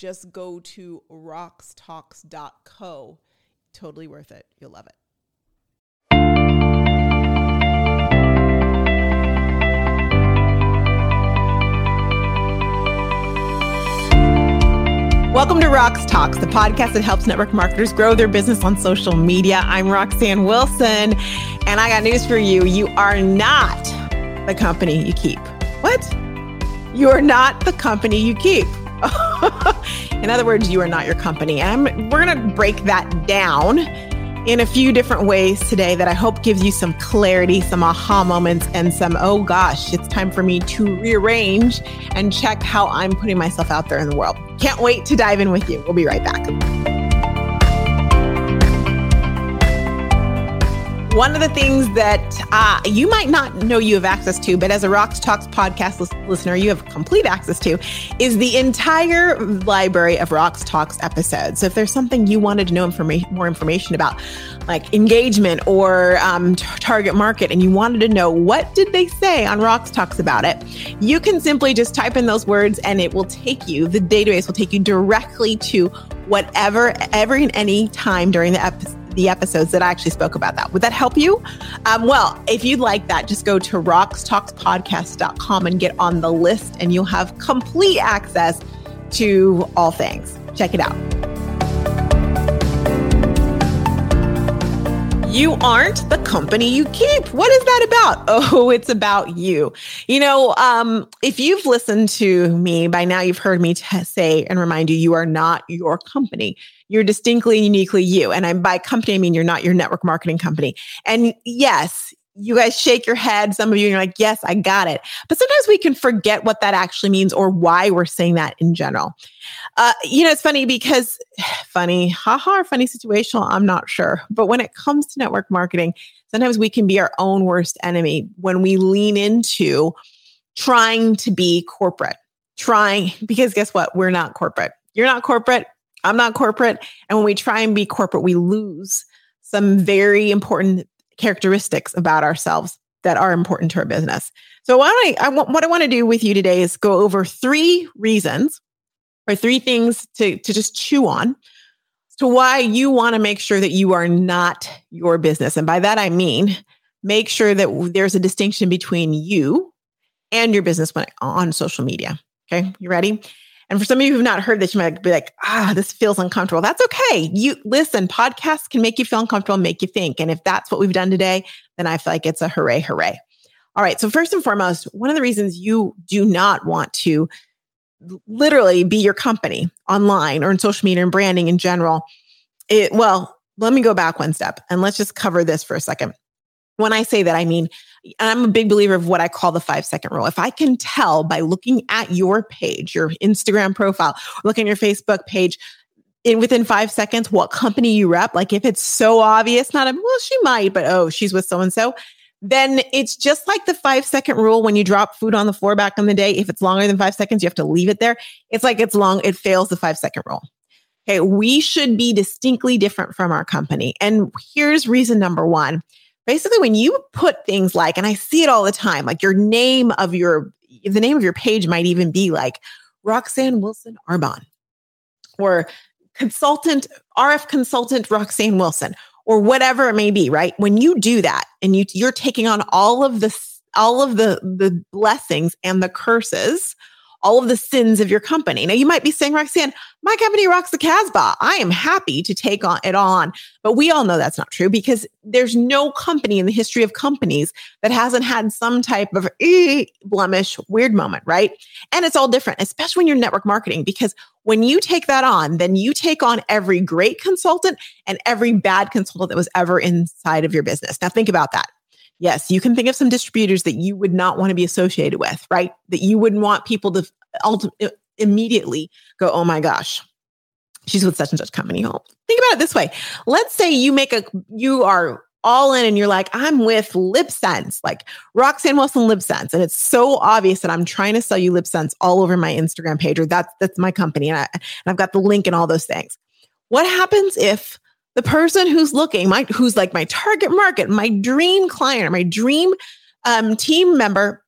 just go to roxtalks.co. Totally worth it. You'll love it. Welcome to Rox Talks, the podcast that helps network marketers grow their business on social media. I'm Roxanne Wilson, and I got news for you. You are not the company you keep. What? You are not the company you keep. In other words, you are not your company. And I'm, we're going to break that down in a few different ways today that I hope gives you some clarity, some aha moments, and some, oh gosh, it's time for me to rearrange and check how I'm putting myself out there in the world. Can't wait to dive in with you. We'll be right back. One of the things that uh, you might not know you have access to, but as a Rox Talks podcast listener, you have complete access to, is the entire library of Rox Talks episodes. So if there's something you wanted to know information, more information about, like engagement or um, t- target market, and you wanted to know what did they say on Rox Talks about it, you can simply just type in those words, and it will take you. The database will take you directly to whatever, every and any time during the episode the episodes that I actually spoke about that. Would that help you? Um, well, if you'd like that, just go to roxtalkspodcast.com and get on the list, and you'll have complete access to all things. Check it out. You aren't the company you keep. What is that about? Oh, it's about you. You know, um, if you've listened to me by now, you've heard me t- say and remind you, you are not your company. You're distinctly, uniquely you. And I'm by company, I mean you're not your network marketing company. And yes, you guys shake your head. Some of you are like, yes, I got it. But sometimes we can forget what that actually means or why we're saying that in general. Uh, you know, it's funny because funny, haha, funny situational. I'm not sure. But when it comes to network marketing, sometimes we can be our own worst enemy when we lean into trying to be corporate, trying, because guess what? We're not corporate. You're not corporate. I'm not corporate. And when we try and be corporate, we lose some very important characteristics about ourselves that are important to our business. So what I, I want, what I want to do with you today is go over three reasons or three things to, to just chew on to why you want to make sure that you are not your business. And by that, I mean, make sure that there's a distinction between you and your business on social media. Okay. You ready? And for some of you who've not heard this, you might be like, ah, this feels uncomfortable. That's okay. You listen, podcasts can make you feel uncomfortable, make you think. And if that's what we've done today, then I feel like it's a hooray, hooray. All right. So, first and foremost, one of the reasons you do not want to literally be your company online or in social media and branding in general, it, well, let me go back one step and let's just cover this for a second. When I say that, I mean, I'm a big believer of what I call the five second rule. If I can tell by looking at your page, your Instagram profile, looking at your Facebook page, in within five seconds, what company you rep, like if it's so obvious, not a, well, she might, but oh, she's with so and so, then it's just like the five second rule when you drop food on the floor back in the day. If it's longer than five seconds, you have to leave it there. It's like it's long, it fails the five second rule. Okay, we should be distinctly different from our company. And here's reason number one basically when you put things like, and I see it all the time, like your name of your, the name of your page might even be like Roxanne Wilson Arbonne or consultant, RF consultant Roxanne Wilson or whatever it may be, right? When you do that and you, you're taking on all of the, all of the, the blessings and the curses all of the sins of your company. Now, you might be saying, Roxanne, my company rocks the Casbah. I am happy to take on it on. But we all know that's not true because there's no company in the history of companies that hasn't had some type of eh, blemish, weird moment, right? And it's all different, especially when you're network marketing, because when you take that on, then you take on every great consultant and every bad consultant that was ever inside of your business. Now, think about that. Yes, you can think of some distributors that you would not want to be associated with, right? That you wouldn't want people to ultimately immediately go, oh my gosh, she's with such and such company. Think about it this way. Let's say you make a, you are all in and you're like, I'm with LipSense, like Roxanne Wilson LipSense. And it's so obvious that I'm trying to sell you LipSense all over my Instagram page, or that's that's my company. And, I, and I've got the link and all those things. What happens if the person who's looking, my who's like my target market, my dream client, or my dream um, team member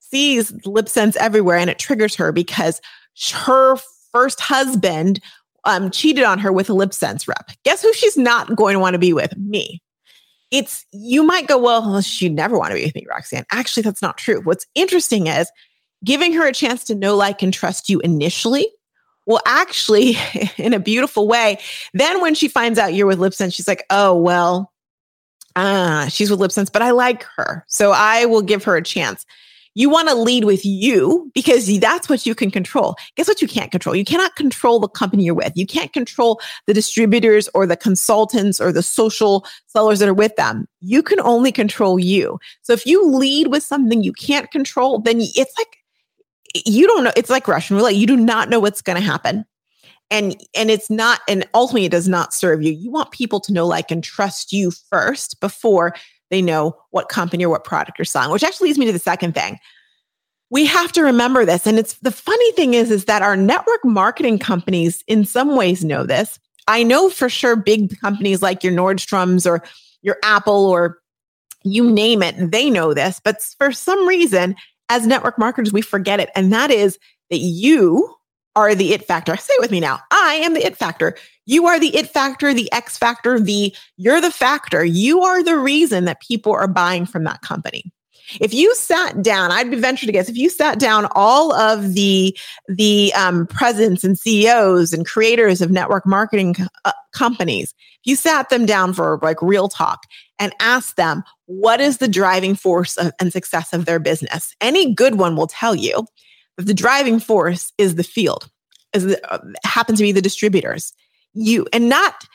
sees LipSense everywhere and it triggers her because her first husband um, cheated on her with a LipSense rep. Guess who she's not going to want to be with? Me it's you might go, well, she'd never want to be with me, Roxanne. Actually, that's not true. What's interesting is giving her a chance to know, like, and trust you initially will actually, in a beautiful way, then when she finds out you're with LipSense, she's like, oh, well, ah, she's with LipSense, but I like her. So I will give her a chance. You want to lead with you because that's what you can control. Guess what you can't control? You cannot control the company you're with. You can't control the distributors or the consultants or the social sellers that are with them. You can only control you. So if you lead with something you can't control, then it's like you don't know. It's like Russian roulette. You do not know what's going to happen and and it's not and ultimately it does not serve you you want people to know like and trust you first before they know what company or what product you're selling, which actually leads me to the second thing. We have to remember this. And it's the funny thing is, is that our network marketing companies in some ways know this. I know for sure big companies like your Nordstroms or your Apple or you name it, they know this. But for some reason, as network marketers, we forget it. And that is that you are the it factor. Say it with me now. I am the it factor. You are the it factor, the X factor, the you're the factor. You are the reason that people are buying from that company. If you sat down, I'd venture to guess if you sat down all of the the um, presidents and CEOs and creators of network marketing uh, companies, if you sat them down for like real talk and ask them what is the driving force of, and success of their business, any good one will tell you that the driving force is the field, is the, uh, happen to be the distributors you and not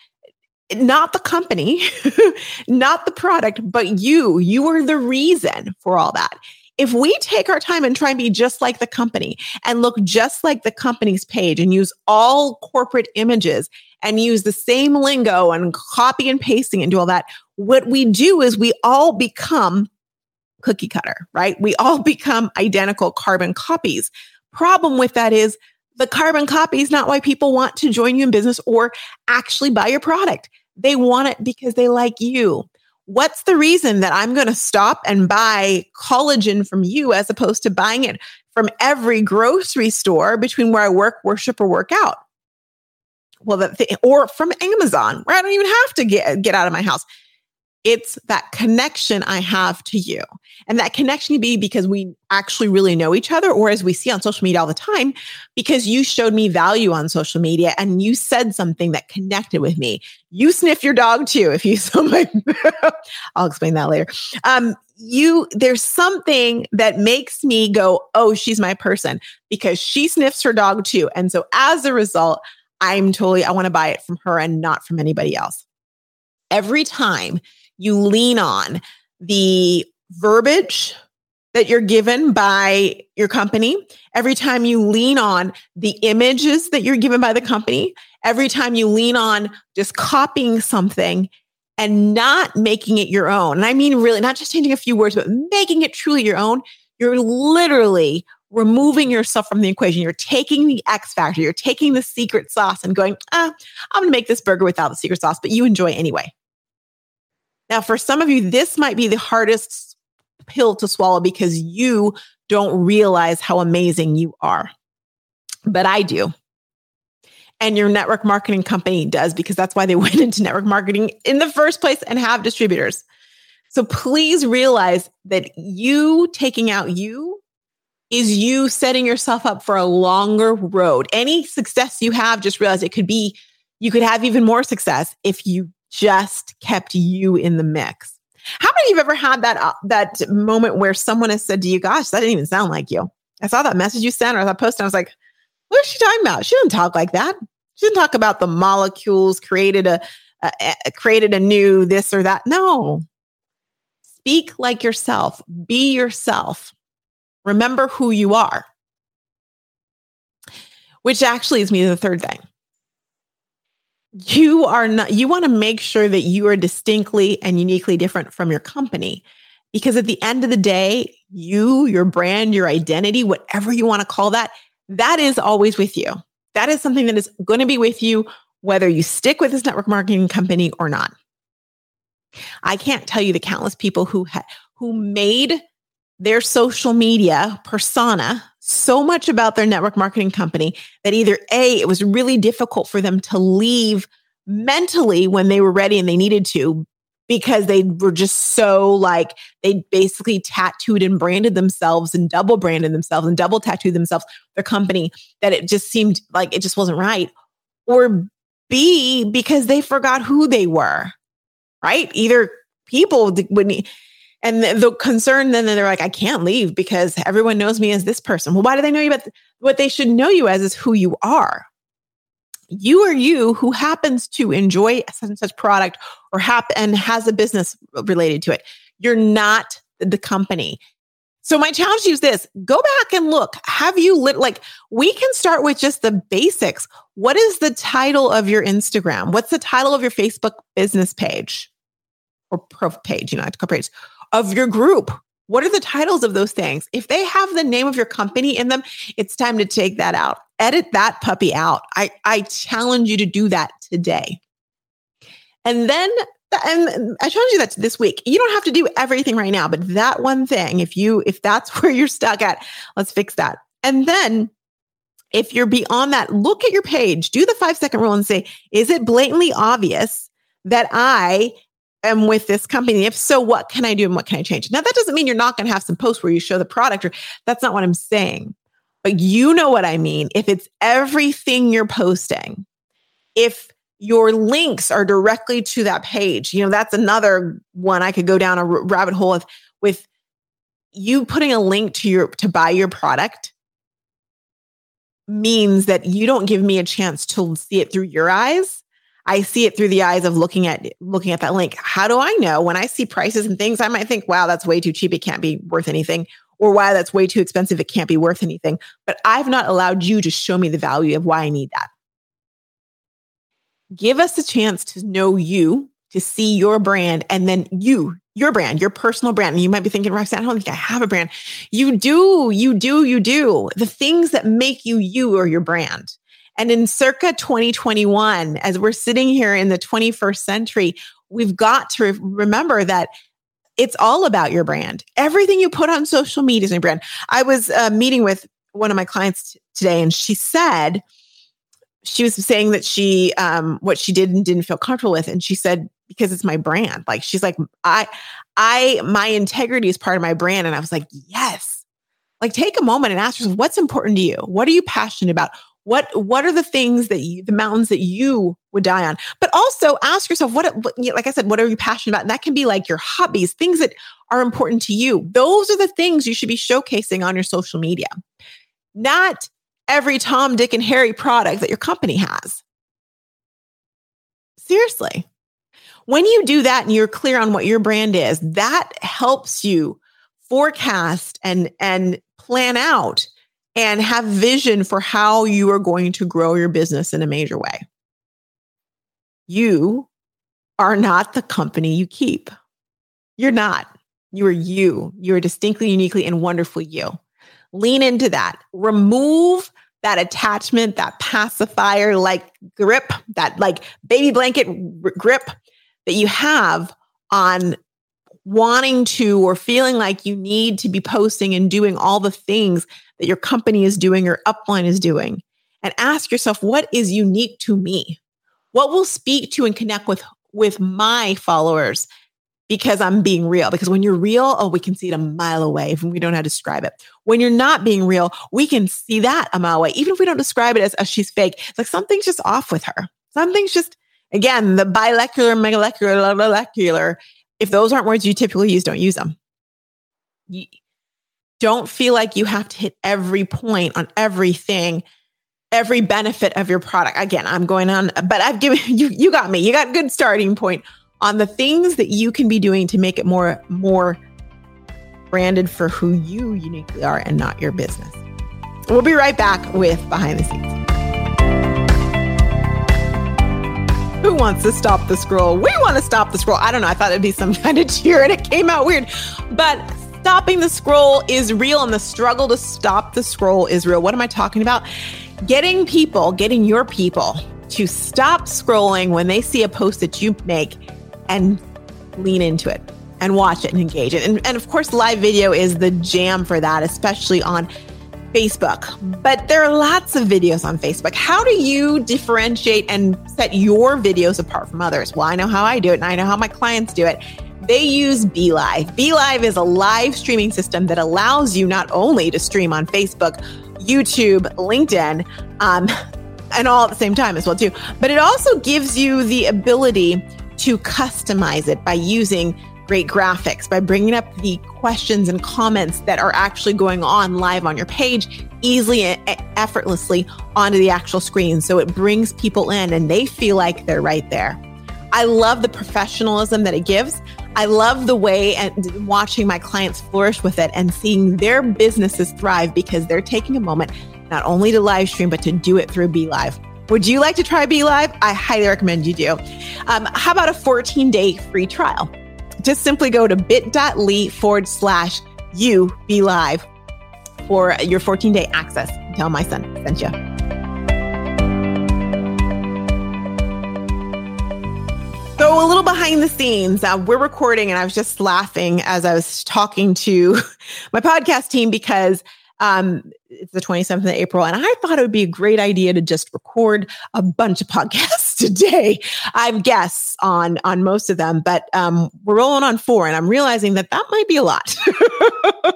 not the company, not the product, but you. You are the reason for all that. If we take our time and try and be just like the company and look just like the company's page and use all corporate images and use the same lingo and copy and pasting and do all that, what we do is we all become cookie cutter, right? We all become identical carbon copies. Problem with that is the carbon copy is not why people want to join you in business or actually buy your product. They want it because they like you. What's the reason that I'm going to stop and buy collagen from you as opposed to buying it from every grocery store between where I work, worship, or work out? Well, that or from Amazon, where I don't even have to get, get out of my house. It's that connection I have to you. And that connection can be because we actually really know each other, or as we see on social media all the time, because you showed me value on social media and you said something that connected with me. You sniff your dog too, if you saw my, I'll explain that later. Um, you, there's something that makes me go, oh, she's my person because she sniffs her dog too. And so as a result, I'm totally, I want to buy it from her and not from anybody else. Every time you lean on the verbiage that you're given by your company, every time you lean on the images that you're given by the company, every time you lean on just copying something and not making it your own. And I mean, really, not just changing a few words, but making it truly your own, you're literally removing yourself from the equation. You're taking the X factor, you're taking the secret sauce and going, ah, I'm going to make this burger without the secret sauce, but you enjoy anyway. Now, for some of you, this might be the hardest pill to swallow because you don't realize how amazing you are. But I do. And your network marketing company does because that's why they went into network marketing in the first place and have distributors. So please realize that you taking out you is you setting yourself up for a longer road. Any success you have, just realize it could be, you could have even more success if you just kept you in the mix. How many of you have ever had that uh, that moment where someone has said to you, "Gosh, that didn't even sound like you"? I saw that message you sent or that post, and I was like, "What is she talking about? She doesn't talk like that. She didn't talk about the molecules created a, a, a created a new this or that. No, speak like yourself. Be yourself. Remember who you are." Which actually leads me to the third thing you are not, you want to make sure that you are distinctly and uniquely different from your company. Because at the end of the day, you, your brand, your identity, whatever you want to call that, that is always with you. That is something that is going to be with you, whether you stick with this network marketing company or not. I can't tell you the countless people who ha- who made their social media persona so much about their network marketing company that either A, it was really difficult for them to leave mentally when they were ready and they needed to because they were just so like they basically tattooed and branded themselves and double branded themselves and double tattooed themselves their company that it just seemed like it just wasn't right. Or b because they forgot who they were right? Either people would and the, the concern then they're like, I can't leave because everyone knows me as this person. Well, why do they know you? But what they should know you as is who you are. You are you who happens to enjoy such and such product or happen and has a business related to it. You're not the company. So my challenge to you is this: go back and look. Have you lit like we can start with just the basics. What is the title of your Instagram? What's the title of your Facebook business page or pro page? You know, page of your group. What are the titles of those things? If they have the name of your company in them, it's time to take that out. Edit that puppy out. I, I challenge you to do that today. And then and I challenge you that this week. You don't have to do everything right now, but that one thing, if you if that's where you're stuck at, let's fix that. And then if you're beyond that, look at your page, do the five second rule and say, is it blatantly obvious that I am with this company? If so, what can I do and what can I change? Now, that doesn't mean you're not going to have some posts where you show the product, or that's not what I'm saying. But you know what I mean. If it's everything you're posting, if your links are directly to that page, you know, that's another one I could go down a rabbit hole with, with you putting a link to your to buy your product means that you don't give me a chance to see it through your eyes I see it through the eyes of looking at looking at that link. How do I know when I see prices and things I might think, wow, that's way too cheap, it can't be worth anything, or wow, that's way too expensive, it can't be worth anything. But I've not allowed you to show me the value of why I need that. Give us a chance to know you, to see your brand, and then you, your brand, your personal brand. And you might be thinking, Roxanne, I don't think I have a brand. You do, you do, you do. The things that make you you are your brand. And in circa 2021, as we're sitting here in the 21st century, we've got to remember that it's all about your brand. Everything you put on social media is your brand. I was uh, meeting with one of my clients t- today, and she said, she was saying that she, um, what she did and didn't feel comfortable with. And she said, because it's my brand. Like she's like, I, I, my integrity is part of my brand. And I was like, yes. Like take a moment and ask yourself, what's important to you? What are you passionate about? What what are the things that you, the mountains that you would die on? But also ask yourself what, what like I said, what are you passionate about? And that can be like your hobbies, things that are important to you. Those are the things you should be showcasing on your social media. Not every Tom, Dick, and Harry product that your company has. Seriously. When you do that and you're clear on what your brand is, that helps you forecast and and plan out and have vision for how you are going to grow your business in a major way. You are not the company you keep. You're not. You are you. You are distinctly, uniquely, and wonderfully you. Lean into that. Remove that attachment, that pacifier like grip, that like baby blanket r- grip that you have on wanting to or feeling like you need to be posting and doing all the things that your company is doing or upline is doing and ask yourself what is unique to me? What will speak to and connect with with my followers because i'm being real? Because when you're real oh we can see it a mile away if we don't know how to describe it. When you're not being real we can see that a mile away even if we don't describe it as, as she's fake. It's like something's just off with her. Something's just again the bilecular molecular molecular. If those aren't words you typically use don't use them don't feel like you have to hit every point on everything, every benefit of your product. Again, I'm going on, but I've given you, you got me. You got good starting point on the things that you can be doing to make it more, more branded for who you uniquely are and not your business. We'll be right back with behind the scenes. Who wants to stop the scroll. We want to stop the scroll. I don't know. I thought it'd be some kind of cheer and it came out weird. But stopping the scroll is real and the struggle to stop the scroll is real. What am I talking about? Getting people, getting your people to stop scrolling when they see a post that you make and lean into it and watch it and engage it. And, and of course, live video is the jam for that, especially on Facebook. But there are lots of videos on Facebook. How do you differentiate and set your videos apart from others? Well, I know how I do it and I know how my clients do it. They use BeLive. BeLive is a live streaming system that allows you not only to stream on Facebook, YouTube, LinkedIn, um, and all at the same time as well too, but it also gives you the ability to customize it by using great graphics, by bringing up the questions and comments that are actually going on live on your page easily and effortlessly onto the actual screen. So it brings people in and they feel like they're right there. I love the professionalism that it gives. I love the way and watching my clients flourish with it and seeing their businesses thrive because they're taking a moment not only to live stream, but to do it through BeLive. Would you like to try BeLive? I highly recommend you do. Um, how about a 14 day free trial? Just simply go to bit.ly forward slash you be live for your 14 day access. Tell my son sent you. A little behind the scenes, uh, we're recording, and I was just laughing as I was talking to my podcast team because um, it's the 27th of April, and I thought it would be a great idea to just record a bunch of podcasts today. I have guests on on most of them, but um, we're rolling on four, and I'm realizing that that might be a lot.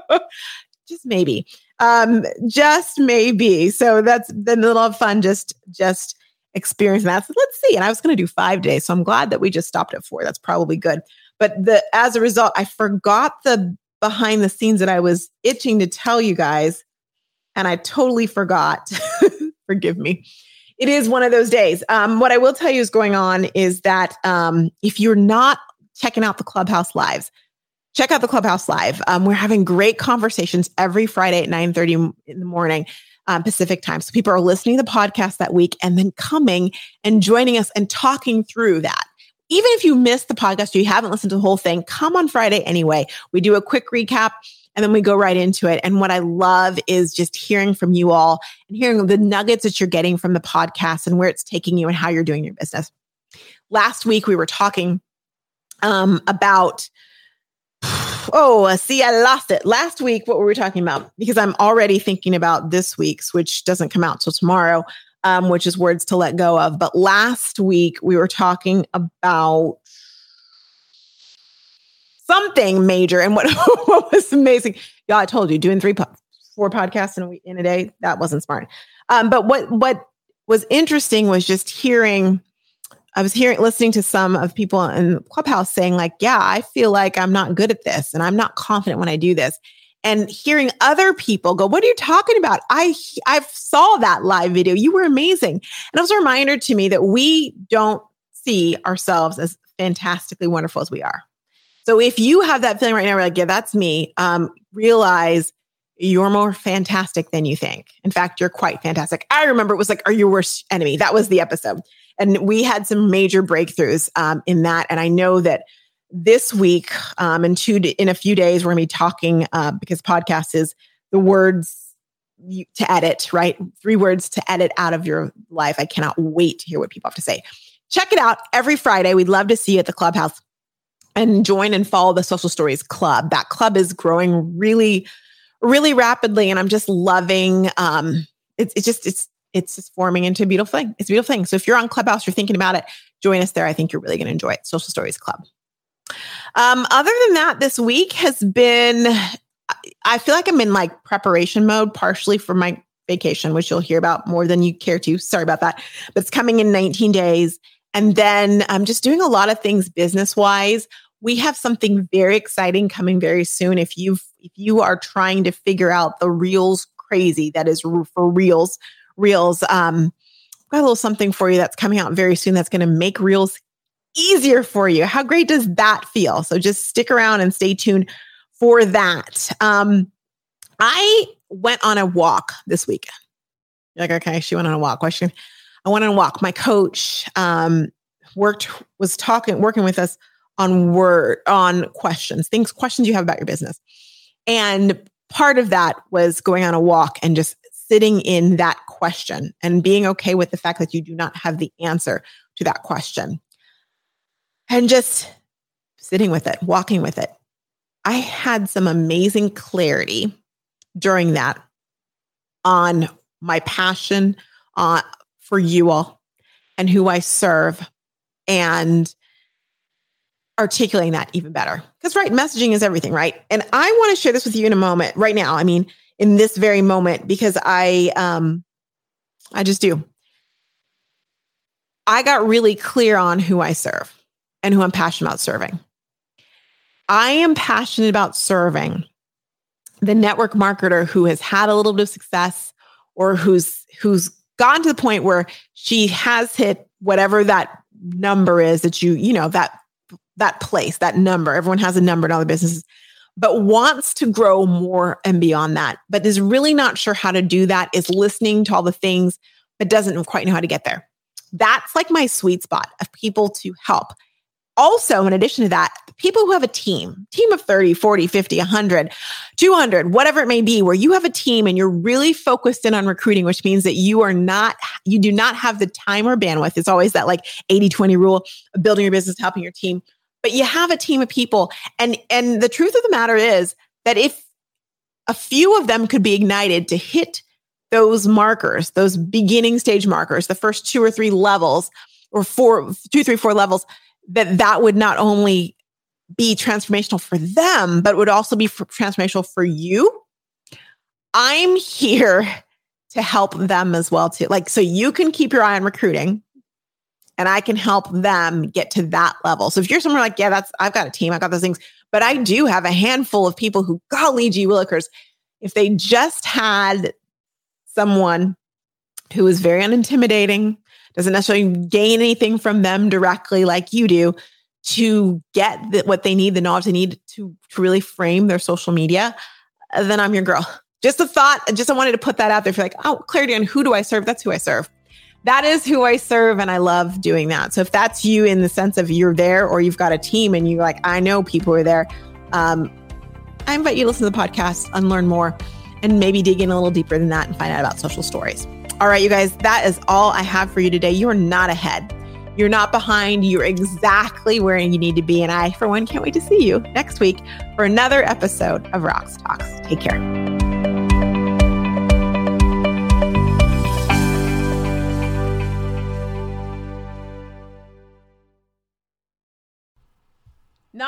just maybe, um, just maybe. So that's been a little fun. Just just experiencing that. So let's see. And I was going to do five days, so I'm glad that we just stopped at four. That's probably good. But the as a result, I forgot the behind the scenes that I was itching to tell you guys, and I totally forgot. Forgive me. It is one of those days. Um, what I will tell you is going on is that um, if you're not checking out the Clubhouse Lives, check out the Clubhouse Live. Um, we're having great conversations every Friday at 9 30 in the morning. Um, Pacific time. So people are listening to the podcast that week and then coming and joining us and talking through that even if you missed the podcast, or you haven't listened to the whole thing, come on Friday anyway. We do a quick recap and then we go right into it. And what I love is just hearing from you all and hearing the nuggets that you're getting from the podcast and where it's taking you and how you're doing your business. Last week, we were talking um, about, oh, see, I lost it. Last week, what were we talking about? Because I'm already thinking about this week's, which doesn't come out till tomorrow um, which is words to let go of. But last week we were talking about something major. And what, what was amazing, y'all, I told you, doing three, four podcasts in a week, in a day, that wasn't smart. Um, but what what was interesting was just hearing. I was hearing, listening to some of people in Clubhouse saying, like, yeah, I feel like I'm not good at this and I'm not confident when I do this and hearing other people go, "What are you talking about? I I saw that live video. You were amazing." And it was a reminder to me that we don't see ourselves as fantastically wonderful as we are. So if you have that feeling right now, like, "Yeah, that's me." Um, realize you're more fantastic than you think. In fact, you're quite fantastic. I remember it was like, "Are you your worst enemy?" That was the episode, and we had some major breakthroughs um, in that. And I know that this week um, in two in a few days we're going to be talking uh, because podcast is the words to edit right? Three words to edit out of your life. I cannot wait to hear what people have to say. Check it out every friday. We'd love to see you at the clubhouse and join and follow the social stories club. That club is growing really really rapidly and i'm just loving um it's, it's just it's it's just forming into a beautiful thing it's a beautiful thing so if you're on clubhouse you're thinking about it join us there i think you're really going to enjoy it social stories club um, other than that, this week has been, I feel like I'm in like preparation mode, partially for my vacation, which you'll hear about more than you care to. Sorry about that. But it's coming in 19 days. And then I'm just doing a lot of things business wise. We have something very exciting coming very soon. If you if you are trying to figure out the reels crazy that is for reels, reels, um, got a little something for you that's coming out very soon that's going to make reels easier for you. How great does that feel? So just stick around and stay tuned for that. Um, I went on a walk this week. You're like, okay, she went on a walk. Question. I went on a walk. My coach, um, worked was talking working with us on word on questions, things questions you have about your business. And part of that was going on a walk and just sitting in that question and being okay with the fact that you do not have the answer to that question. And just sitting with it, walking with it. I had some amazing clarity during that on my passion uh, for you all and who I serve and articulating that even better. Because, right, messaging is everything, right? And I want to share this with you in a moment, right now. I mean, in this very moment, because I, um, I just do. I got really clear on who I serve and who I'm passionate about serving. I am passionate about serving the network marketer who has had a little bit of success or who's who's gone to the point where she has hit whatever that number is that you you know that that place that number everyone has a number in all the businesses but wants to grow more and beyond that but is really not sure how to do that is listening to all the things but doesn't quite know how to get there. That's like my sweet spot of people to help. Also in addition to that people who have a team team of 30 40 50 100 200 whatever it may be where you have a team and you're really focused in on recruiting which means that you are not you do not have the time or bandwidth. It's always that like 80 20 rule of building your business helping your team but you have a team of people and and the truth of the matter is that if a few of them could be ignited to hit those markers those beginning stage markers the first two or three levels or four two three four levels that that would not only be transformational for them, but would also be for transformational for you. I'm here to help them as well too. Like so you can keep your eye on recruiting and I can help them get to that level. So if you're somewhere like, yeah, that's I've got a team, I've got those things, but I do have a handful of people who golly gee willikers, if they just had someone who is very unintimidating, doesn't necessarily gain anything from them directly like you do to get the, what they need, the knowledge they need to, to really frame their social media, then I'm your girl. Just a thought, just I wanted to put that out there. If you're like, oh, clarity on who do I serve? That's who I serve. That is who I serve, and I love doing that. So if that's you in the sense of you're there or you've got a team and you're like, I know people are there, um, I invite you to listen to the podcast and learn more and maybe dig in a little deeper than that and find out about social stories. All right, you guys, that is all I have for you today. You are not ahead. You're not behind. You're exactly where you need to be. And I, for one, can't wait to see you next week for another episode of Rox Talks. Take care.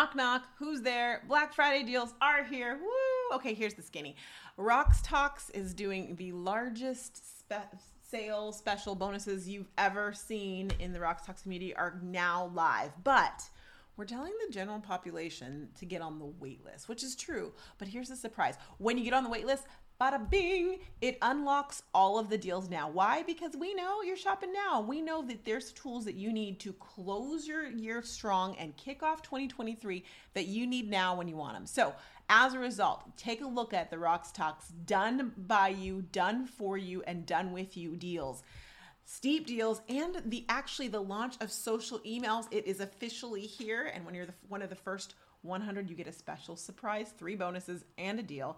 Knock, knock. Who's there? Black Friday deals are here. Woo! Okay, here's the skinny. Rox Talks is doing the largest spe- sale special bonuses you've ever seen in the Rox Talks community are now live. But we're telling the general population to get on the wait list, which is true. But here's the surprise when you get on the wait list, bada bing, it unlocks all of the deals now. Why? Because we know you're shopping now. We know that there's tools that you need to close your year strong and kick off 2023 that you need now when you want them. So, as a result, take a look at the Rox Talks done by you, done for you, and done with you deals. Steep deals and the actually the launch of social emails. It is officially here, and when you're the, one of the first 100, you get a special surprise, three bonuses and a deal,